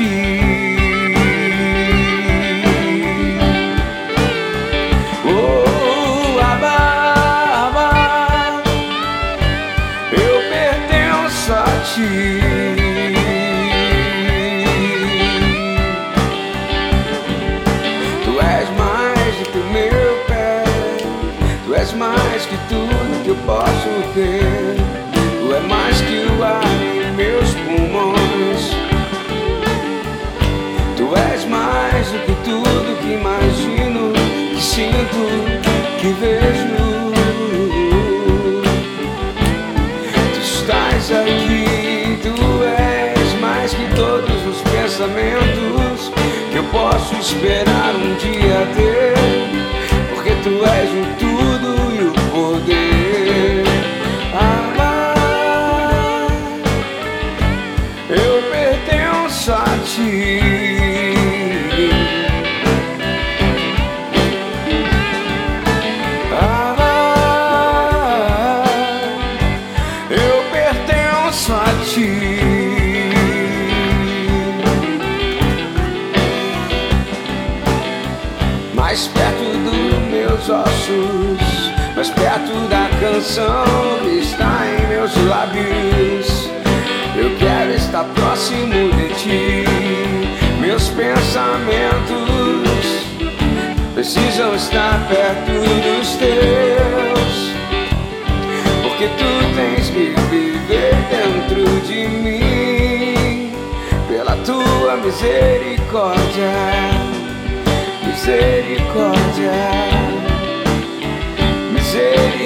ti. Oh, Abba, eu pertenço a ti. Tu és mais do que o meu pé, tu és mais que tudo que eu posso ter. Tu és mais que o ar em meus pulmões. Tu és mais do que tudo que imagino, que sinto, que vejo. Tu estás aqui, tu és mais que todos os pensamentos que eu posso esperar um dia ter, perto dos meus ossos, mais perto da canção que está em meus lábios. Eu quero estar próximo de ti. Meus pensamentos precisam estar perto dos teus, porque tu tens que viver dentro de mim pela tua misericórdia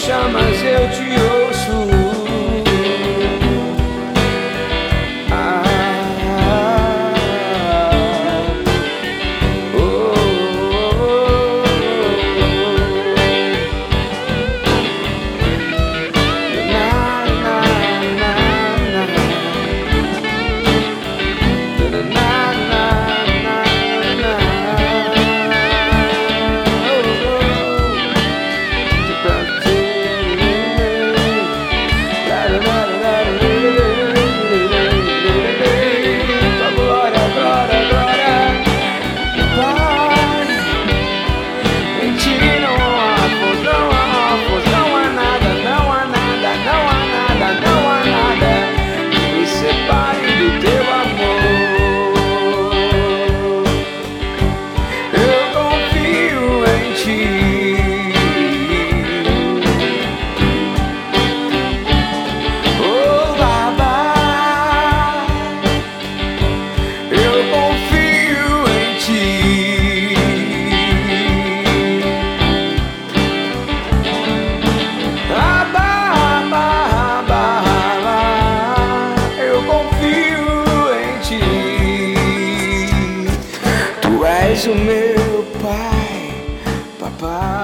chamas, eu te ti.